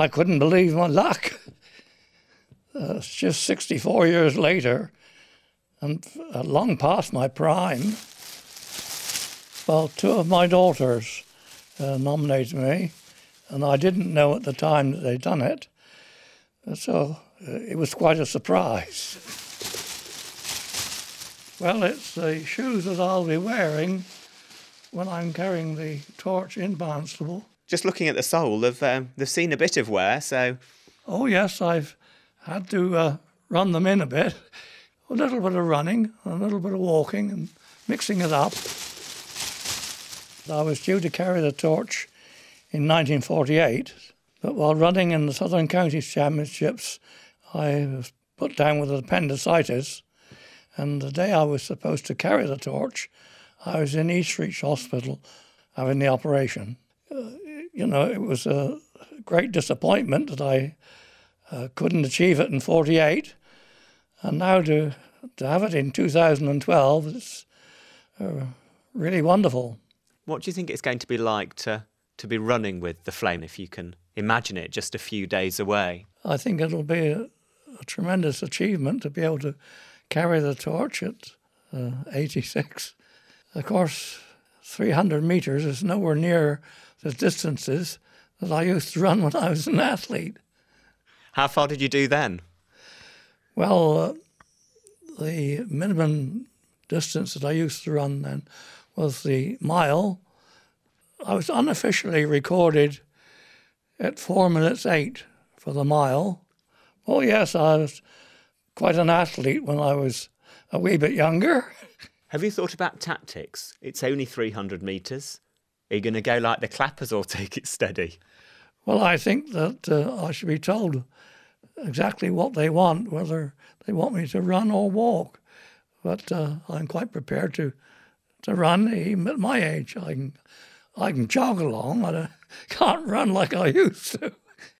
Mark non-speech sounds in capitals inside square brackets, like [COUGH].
I couldn't believe my luck. Uh, it's just 64 years later, and uh, long past my prime. Well, two of my daughters uh, nominated me, and I didn't know at the time that they'd done it. So uh, it was quite a surprise. Well, it's the shoes that I'll be wearing when I'm carrying the torch in Barnstaple. Just looking at the sole, they've, um, they've seen a bit of wear, so. Oh, yes, I've had to uh, run them in a bit. A little bit of running, a little bit of walking, and mixing it up. I was due to carry the torch in 1948, but while running in the Southern Counties Championships, I was put down with appendicitis. And the day I was supposed to carry the torch, I was in Eastreach Hospital having the operation. You know, it was a great disappointment that I uh, couldn't achieve it in 48. And now to, to have it in 2012, it's uh, really wonderful. What do you think it's going to be like to, to be running with the flame if you can imagine it just a few days away? I think it'll be a, a tremendous achievement to be able to carry the torch at uh, 86. Of course, 300 metres is nowhere near the distances that I used to run when I was an athlete. How far did you do then? Well, uh, the minimum distance that I used to run then was the mile. I was unofficially recorded at four minutes eight for the mile. Oh, yes, I was quite an athlete when I was a wee bit younger. [LAUGHS] Have you thought about tactics? It's only 300 metres. Are you going to go like the clappers or [LAUGHS] take it steady? Well, I think that uh, I should be told exactly what they want, whether they want me to run or walk. But uh, I'm quite prepared to to run even at my age. I can I can jog along. I [LAUGHS] can't run like I used to.